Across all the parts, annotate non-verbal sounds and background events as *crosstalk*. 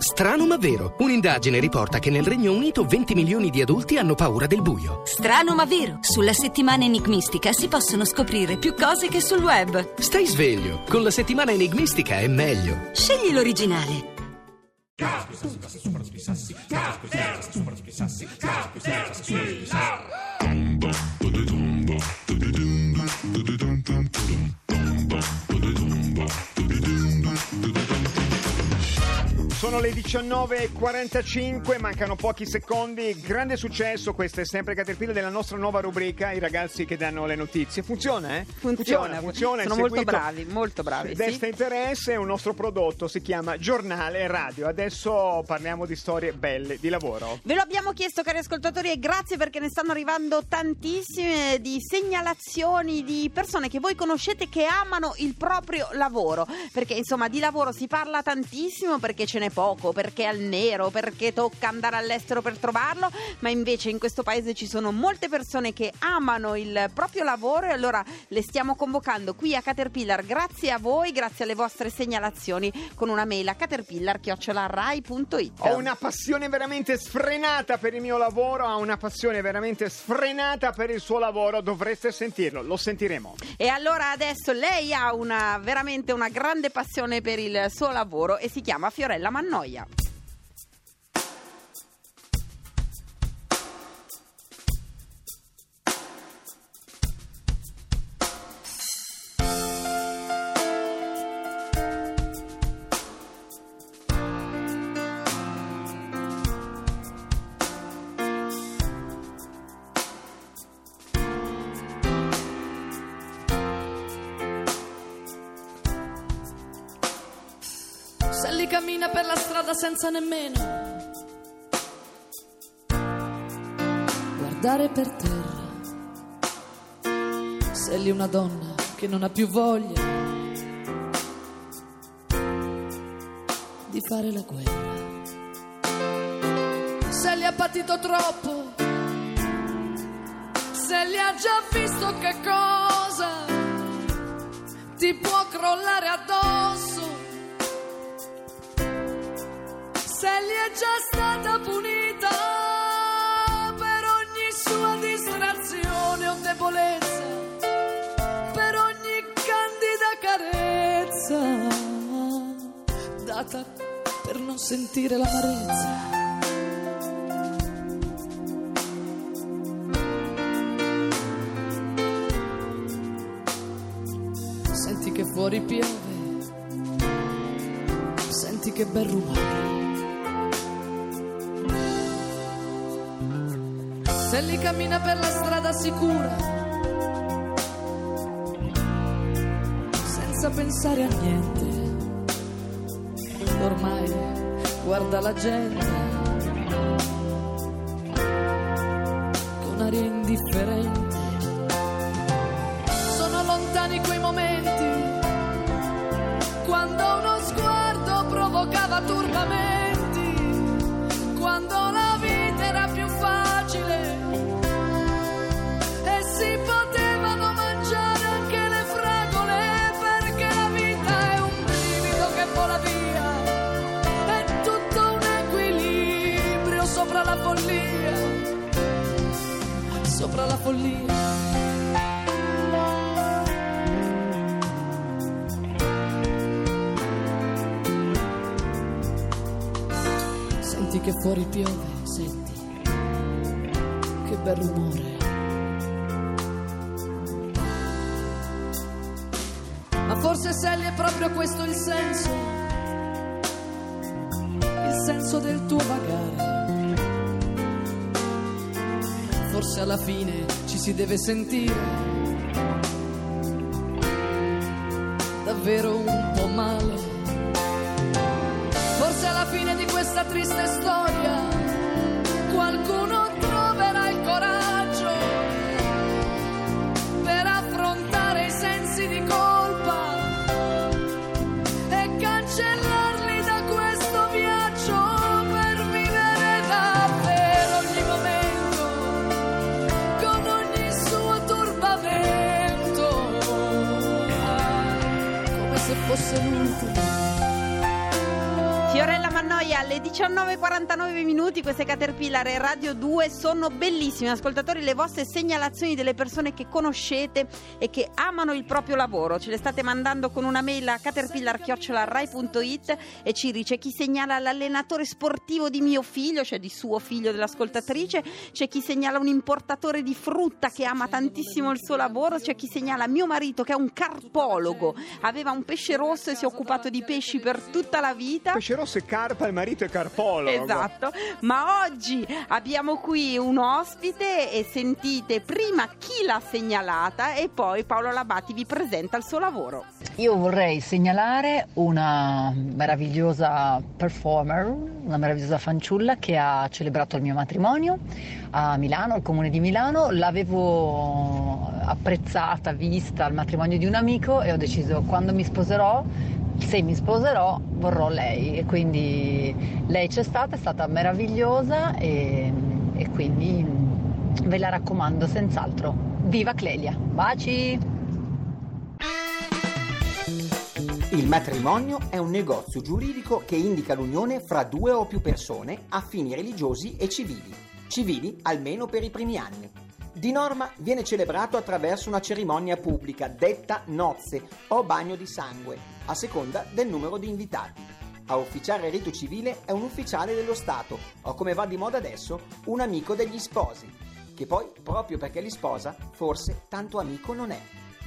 Strano ma vero. Un'indagine riporta che nel Regno Unito 20 milioni di adulti hanno paura del buio. Strano ma vero. Sulla settimana enigmistica si possono scoprire più cose che sul web. Stai sveglio. Con la settimana enigmistica è meglio. Scegli l'originale. Sono le 19.45, mancano pochi secondi. Grande successo, questo è sempre Caterpillar della nostra nuova rubrica, i ragazzi che danno le notizie. Funziona, eh? Funziona, funziona. sono è molto bravi, molto bravi. Desta sì. interesse, è un nostro prodotto, si chiama Giornale Radio. Adesso parliamo di storie belle, di lavoro. Ve lo abbiamo chiesto, cari ascoltatori, e grazie perché ne stanno arrivando tantissime di segnalazioni di persone che voi conoscete che amano il proprio lavoro. Perché insomma di lavoro si parla tantissimo perché ce n'è poco, perché è al nero, perché tocca andare all'estero per trovarlo, ma invece in questo paese ci sono molte persone che amano il proprio lavoro e allora le stiamo convocando qui a Caterpillar. Grazie a voi, grazie alle vostre segnalazioni con una mail a caterpillar.rai.it. Ho una passione veramente sfrenata per il mio lavoro, ho una passione veramente sfrenata per il suo lavoro, dovreste sentirlo, lo sentiremo. E allora adesso lei ha una, veramente una grande passione per il suo lavoro e si chiama Fiorella annoia. Sally cammina per la strada senza nemmeno guardare per terra. Sally è una donna che non ha più voglia di fare la guerra. Sally ha patito troppo. Sally ha già visto che cosa ti può crollare addosso. Sally è già stata punita per ogni sua distrazione o debolezza, per ogni candida carezza data per non sentire l'amarezza. Senti che fuori piove, senti che bel rumore. Se lì cammina per la strada sicura, senza pensare a niente, ormai guarda la gente con aria indifferente. Sono lontani quei momenti quando uno sguardo provocava turbamenti, quando la follia. Senti che fuori piove, senti che bel rumore. Ma forse Sally è proprio questo il senso, il senso del tuo vagare. Forse alla fine ci si deve sentire davvero un po' male. Forse alla fine di questa triste storia qualcuno ah, Mannoia alle 19.49 minuti queste Caterpillar e Radio 2 sono bellissime. Ascoltatori, le vostre segnalazioni delle persone che conoscete e che amano il proprio lavoro. Ce le state mandando con una mail a caterpillar.rai.it e ci dice chi segnala l'allenatore sportivo di mio figlio, cioè di suo figlio dell'ascoltatrice, c'è chi segnala un importatore di frutta che ama tantissimo il suo lavoro, c'è chi segnala mio marito che è un carpologo, aveva un pesce rosso e si è occupato di pesci per tutta la vita. Pesce rosso e carpa, il marito è carpologo. Esatto, ma oggi abbiamo qui un ospite e sentite prima chi l'ha segnalata e poi Paolo Labati vi presenta il suo lavoro. Io vorrei segnalare una meravigliosa performer, una meravigliosa fanciulla che ha celebrato il mio matrimonio a Milano, al comune di Milano. L'avevo apprezzata, vista al matrimonio di un amico e ho deciso quando mi sposerò se mi sposerò vorrò lei e quindi lei c'è stata, è stata meravigliosa e, e quindi ve la raccomando senz'altro. Viva Clelia, baci! Il matrimonio è un negozio giuridico che indica l'unione fra due o più persone a fini religiosi e civili, civili almeno per i primi anni. Di norma viene celebrato attraverso una cerimonia pubblica detta nozze o bagno di sangue, a seconda del numero di invitati. A ufficiare il rito civile è un ufficiale dello Stato, o come va di moda adesso, un amico degli sposi, che poi, proprio perché li sposa, forse tanto amico non è.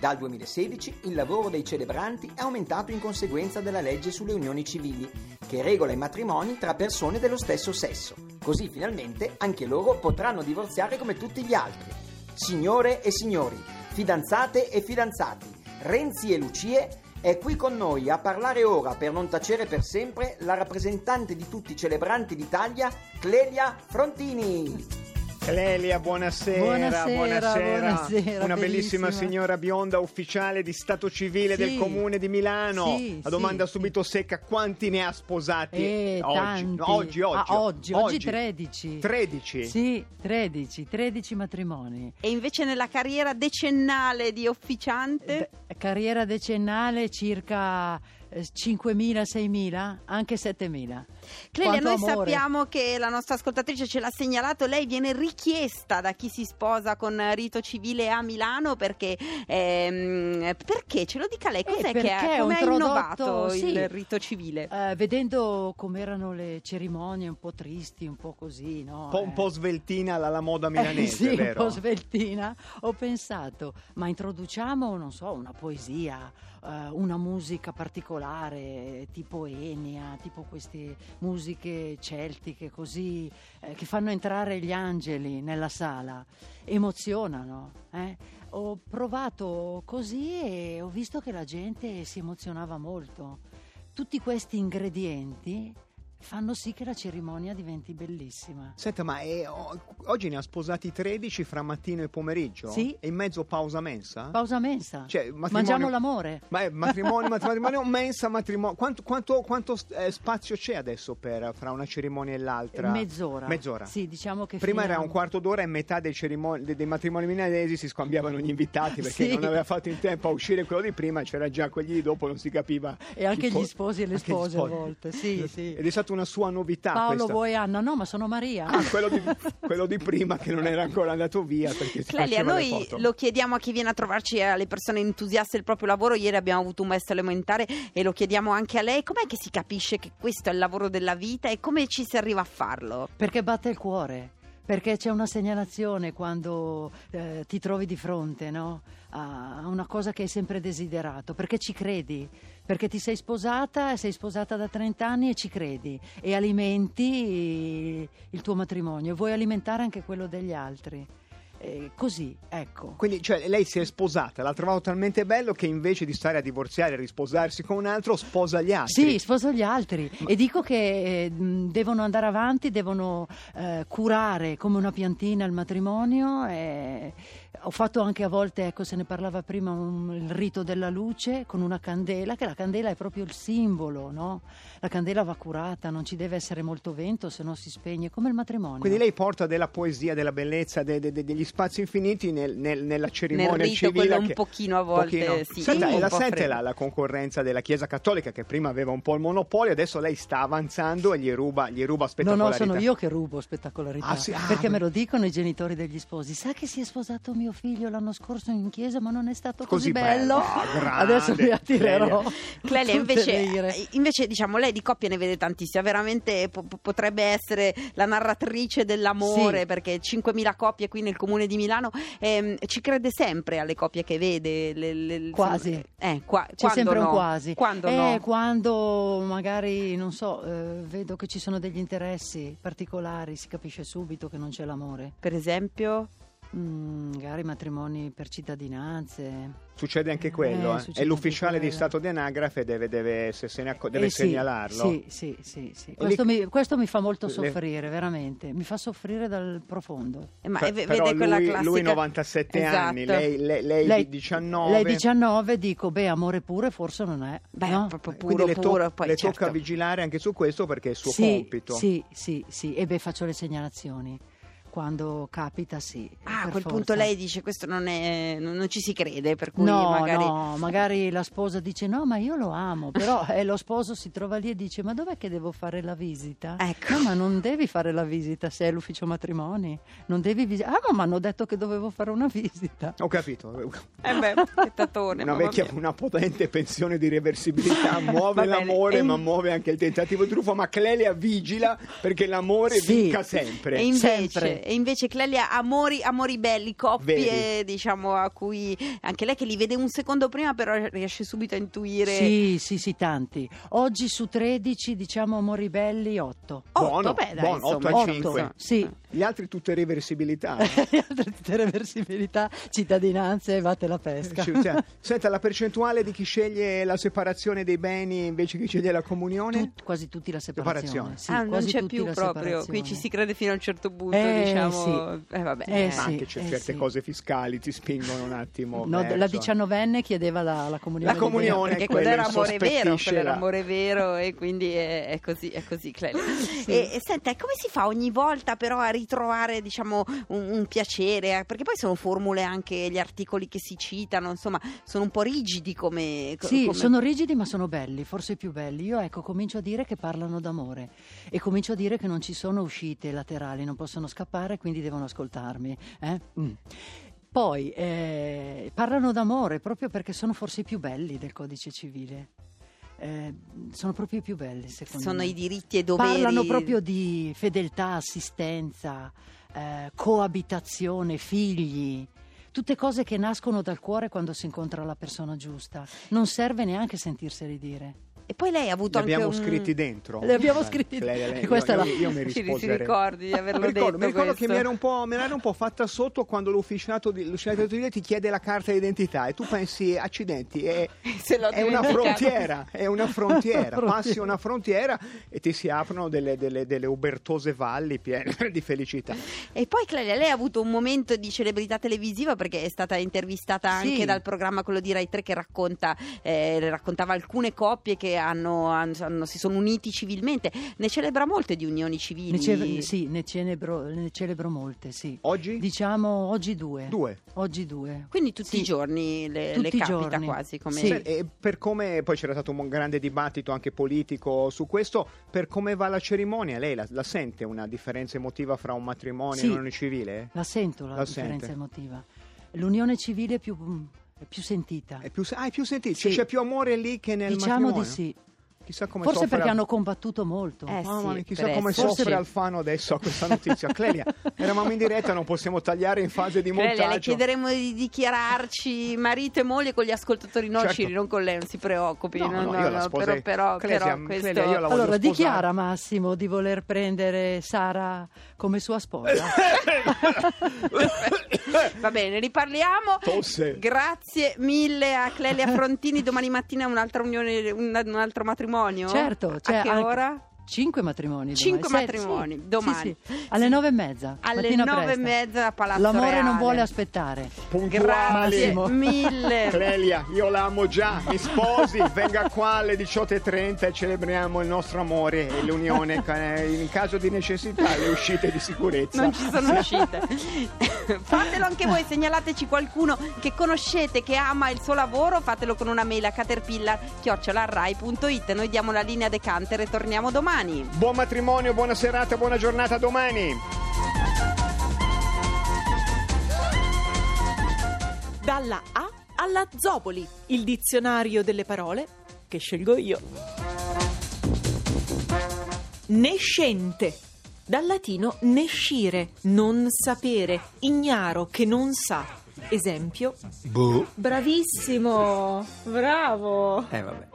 Dal 2016 il lavoro dei celebranti è aumentato in conseguenza della legge sulle unioni civili, che regola i matrimoni tra persone dello stesso sesso. Così finalmente anche loro potranno divorziare come tutti gli altri. Signore e signori, fidanzate e fidanzati, Renzi e Lucie, è qui con noi a parlare ora per non tacere per sempre la rappresentante di tutti i celebranti d'Italia, Clelia Frontini. Clelia, buonasera, Buonasera, buonasera, Una bellissima bellissima. signora bionda ufficiale di Stato Civile Sì. del Comune di Milano. Sì, La domanda sì, subito secca, quanti ne ha sposati Eh, oggi? tanti. No, oggi, oggi. Ah, oggi, oggi 13. 13? Sì, 13, 13 matrimoni. E invece nella carriera decennale di officiante... Beh, carriera decennale circa eh, 5.000, 6.000, anche 7.000. Clelia, noi amore. sappiamo che la nostra ascoltatrice ce l'ha segnalato, lei viene richiesta da chi si sposa con rito civile a Milano perché, ehm, perché? ce lo dica lei, Eh, cos'è che è come un ha innovato sì. il rito civile? Eh, vedendo com'erano le cerimonie un po' tristi, un po' così, no? Un po', un Eh. po' sveltina alla moda *laughs* milanese, Eh, sì, vero? un po' sveltina. Ho pensato, ma introduciamo, non so, una poesia, eh, una musica particolare, tipo Enia, tipo queste musiche celtiche così, eh, che fanno entrare gli angeli nella sala, emozionano. eh. Ho provato così e ho visto che la gente si emozionava molto. Tutti questi ingredienti fanno sì che la cerimonia diventi bellissima. Senta, ma è- o- oggi ne ha sposati 13 fra mattino e pomeriggio? Sì. E in mezzo pausa mensa? Pausa mensa. Cioè, matrimonio- Mangiamo l'amore. Ma è matrimonio, *laughs* matrimonio, mensa, matrimonio. Quanto, quanto- quanto, eh, spazio c'è adesso per, fra una cerimonia e l'altra? Mezz'ora. Mezz'ora. Sì, diciamo che Prima era finiamo. un quarto d'ora e metà dei, cerimoni- dei- dei matrimoni milanesi si scambiavano gli invitati *laughs* perché Sì. non aveva fatto in tempo a uscire quello di prima, c'era già quelli di dopo, non si capiva. E anche chi fo- gli sposi e le anche gli spose a sposi. volte, sì, *laughs* sì. Ed è stata una sua novità Paolo questa. vuoi Anna? No, ma sono Maria. Ah, quello di, *laughs* quello di prima che non era ancora andato via Clelia, noi lo chiediamo a chi viene a trovarci, alle persone entusiaste del proprio lavoro. Ieri abbiamo avuto un maestro elementare e lo chiediamo anche a lei. Com'è che si capisce che questo è il lavoro della vita e come ci si arriva a farlo? Perché batte il cuore. Perché c'è una segnalazione quando eh, ti trovi di fronte no? a una cosa che hai sempre desiderato, perché ci credi, perché ti sei sposata, sei sposata da 30 anni e ci credi e alimenti il tuo matrimonio, vuoi alimentare anche quello degli altri. Eh, così, ecco. Quindi, cioè, lei si è sposata, l'ha trovato talmente bello che invece di stare a divorziare e risposarsi con un altro, sposa gli altri. Sì, sposo gli altri e dico che eh, devono andare avanti, devono eh, curare come una piantina il matrimonio e Ho fatto anche a volte, ecco, se ne parlava prima, un- il rito della luce con una candela, che la candela è proprio il simbolo, no? La candela va curata, non ci deve essere molto vento, se no si spegne, come il matrimonio. Quindi lei porta della poesia, della bellezza, de- de- de- degli spazi infiniti nel- nel- nella cerimonia Nel rito, civile. quello un che- pochino a volte, pochino. sì, Senta, un e la po' sente la, la concorrenza della Chiesa Cattolica che prima aveva un po' il monopolio, adesso lei sta avanzando e gli ruba, gli ruba No, spettacolarità. no, sono io che rubo spettacolarità. Ah, sì? Ah, perché me lo dicono i genitori degli sposi. Sa che si è sposato mio figlio l'anno scorso in chiesa, ma non è stato così, Così bello. Ah, *laughs* grande. Adesso mi attirerò. Clelia, *laughs* invece, invece, diciamo, lei di coppie ne vede tantissime, veramente po- po- potrebbe essere la narratrice dell'amore, Sì. perché 5.000 coppie qui nel comune di Milano, ehm, ci crede sempre alle coppie che vede? le- le- Quasi. Eh, qua- C'è quando sempre no? un quasi. Quando eh, no? quando magari, non so, eh, vedo che ci sono degli interessi particolari, si capisce subito che non c'è l'amore. Per esempio? Mm, magari matrimoni per cittadinanze. Succede anche quello, Eh, eh. succede È l'ufficiale di. Stato di anagrafe deve, deve, se se ne acco- deve Eh sì, segnalarlo. Sì, sì, sì. sì. Questo, mi, questo mi fa molto Le- soffrire, veramente. Mi fa soffrire dal profondo. Eh, ma Per- eh, ve- però vede quella lui, classica... lui 97 anni, Esatto. lei, lei, lei Lei- 19. Lei 19, dico, beh, amore pure forse non è. Beh, no? proprio Quindi puro, le, to- puro, poi le certo. tocca vigilare anche su questo perché è il suo sì, compito. Sì, sì, sì. E beh, faccio le segnalazioni. Quando capita, sì. Ah, a quel forza. punto lei dice questo non, è, non, non ci si crede, per cui No, magari... no, magari la sposa dice no, ma io lo amo, *laughs* però eh, lo sposo si trova lì e dice ma dov'è che devo fare la visita? Ecco. No, ma non devi fare la visita se è l'ufficio matrimoni, non devi visitare. Ah, ma mi hanno detto che dovevo fare una visita. Ho capito. *laughs* Eh beh, che tatone, Una vecchia, una potente pensione di reversibilità *laughs* muove l'amore, E- ma muove anche il tentativo di truffa. Ma Clelia vigila perché l'amore Sì. vinca sempre. E invece, Sempre. E invece Clelia amori, amori belli, coppie Vedi. diciamo a cui anche lei che li vede un secondo prima però riesce subito a intuire Sì, sì, sì, tanti. Oggi su 13 diciamo amori belli 8. Buono, Otto, beh, dai, buono, insomma, 8 a otto, 5. Sì. Gli altri tutte reversibilità. *laughs* Tutte reversibilità, cittadinanze e vate la pesca. Sì, cioè, *laughs* senta, la percentuale di chi sceglie la separazione dei beni invece che sceglie la comunione? Tut- quasi tutti la separazione. Separazione. sì, ah, non c'è tutti più proprio, qui ci si crede fino a un certo punto, Eh, diciamo. sì. Eh, vabbè. Eh, Ma sì, anche c'è eh, certe sì. cose fiscali ti spingono un attimo. No, verso- la diciannovenne chiedeva la, la comunione. La comunione, perché quello era amore vero, quello era amore vero e quindi è, è così, è così Clelia. E, e senta, come si fa ogni volta però a ritrovare diciamo un, un piacere? Eh, Perché poi sono formule anche gli articoli che si citano, insomma, sono un po' rigidi come... co- Sì, come- sono rigidi ma sono belli, forse più belli. Io ecco, comincio a dire che parlano d'amore e comincio a dire che non ci sono uscite laterali, non possono scappare, quindi devono ascoltarmi. eh? Mm. Poi eh, parlano d'amore proprio perché sono forse i più belli del codice civile. Eh, sono proprio i più belli, secondo sono me. i diritti e doveri. Parlano proprio di fedeltà, assistenza, eh, coabitazione, figli. Tutte cose che nascono dal cuore quando si incontra la persona giusta. Non serve neanche sentirseli dire. E poi lei ha avuto Li anche abbiamo un... scritti dentro. Li abbiamo scritti dentro. io, la- io mi Sì, si risposerei. ricordi di averlo mi ricordo, detto mi ricordo che questo. mi era un po', me l'era un po' fatta sotto quando l'ufficiato di, civile ti chiede la carta d'identità e tu pensi, accidenti, è, *laughs* è una frontiera, è una frontiera, *laughs* passi una frontiera e ti si aprono delle, delle, delle ubertose valli piene *laughs* di felicità. E poi Clelia, lei ha avuto un momento di celebrità televisiva perché è stata intervistata Sì. anche dal programma quello di Rai 3 che racconta, eh, raccontava alcune coppie che hanno, hanno- hanno- si sono uniti civilmente. Ne celebra molte di unioni civili. Ne ce- sì, ne celebro, ne celebro molte, sì. Oggi? Diciamo oggi due. Due. Oggi due. Quindi tutti Sì. i giorni le, Tutti le i capita giorni. quasi come... Sì. E per come poi c'era stato un grande dibattito anche politico su questo, per come va la cerimonia, lei la, la sente una differenza emotiva fra un matrimonio Sì. e un'unione civile? La sento la, La differenza sente. emotiva. L'unione civile è più, è più sentita. È più, ah, è più sentito, Sì. c'è più amore lì che nel diciamo matrimonio. di sì. Chissà come Forse soffre perché Al- hanno combattuto molto. Eh, Mamma mia, chissà come essere- soffre Alfano adesso a questa notizia. *laughs* Clelia, eravamo in diretta, non possiamo tagliare in fase di Clelia, le montaggio. chiederemo di dichiararci marito e moglie con gli ascoltatori Certo. nocili, non con lei, non si preoccupi. No, no, io la sposerei. però, però, Clelia, però questo... Clelia, io la voglio Allora, sposare. dichiara Massimo di voler prendere Sara come sua sposa. *laughs* *laughs* Va bene, riparliamo. Tosse. Grazie mille a Clelia Frontini. Domani mattina un'altra unione, un, un altro matrimonio? certo, cioè a che anche- ora? Cinque matrimoni. Cinque domani. Matrimoni, sì, domani. sì, sì. Alle nove e mezza. Alle mattina nove e presto. mezza a Palazzo L'amore Reale. non vuole aspettare. Puntuali. Grazie Massimo. mille. *laughs* Clelia, io l'amo già, mi sposi, venga qua alle 18.30 e celebriamo il nostro amore e l'unione, in caso di necessità le uscite di sicurezza. Non ci sono uscite. *laughs* Fatelo anche voi, segnalateci qualcuno che conoscete, che ama il suo lavoro, fatelo con una mail a caterpillar.it. Noi diamo la linea decanter e torniamo domani. Buon matrimonio, buona serata, buona giornata domani. Dalla A alla Zoboli, il dizionario delle parole che scelgo io. Nescente. Dal latino nescire, non sapere, ignaro che non sa. Esempio. Boh. Bravissimo, bravo. Eh vabbè.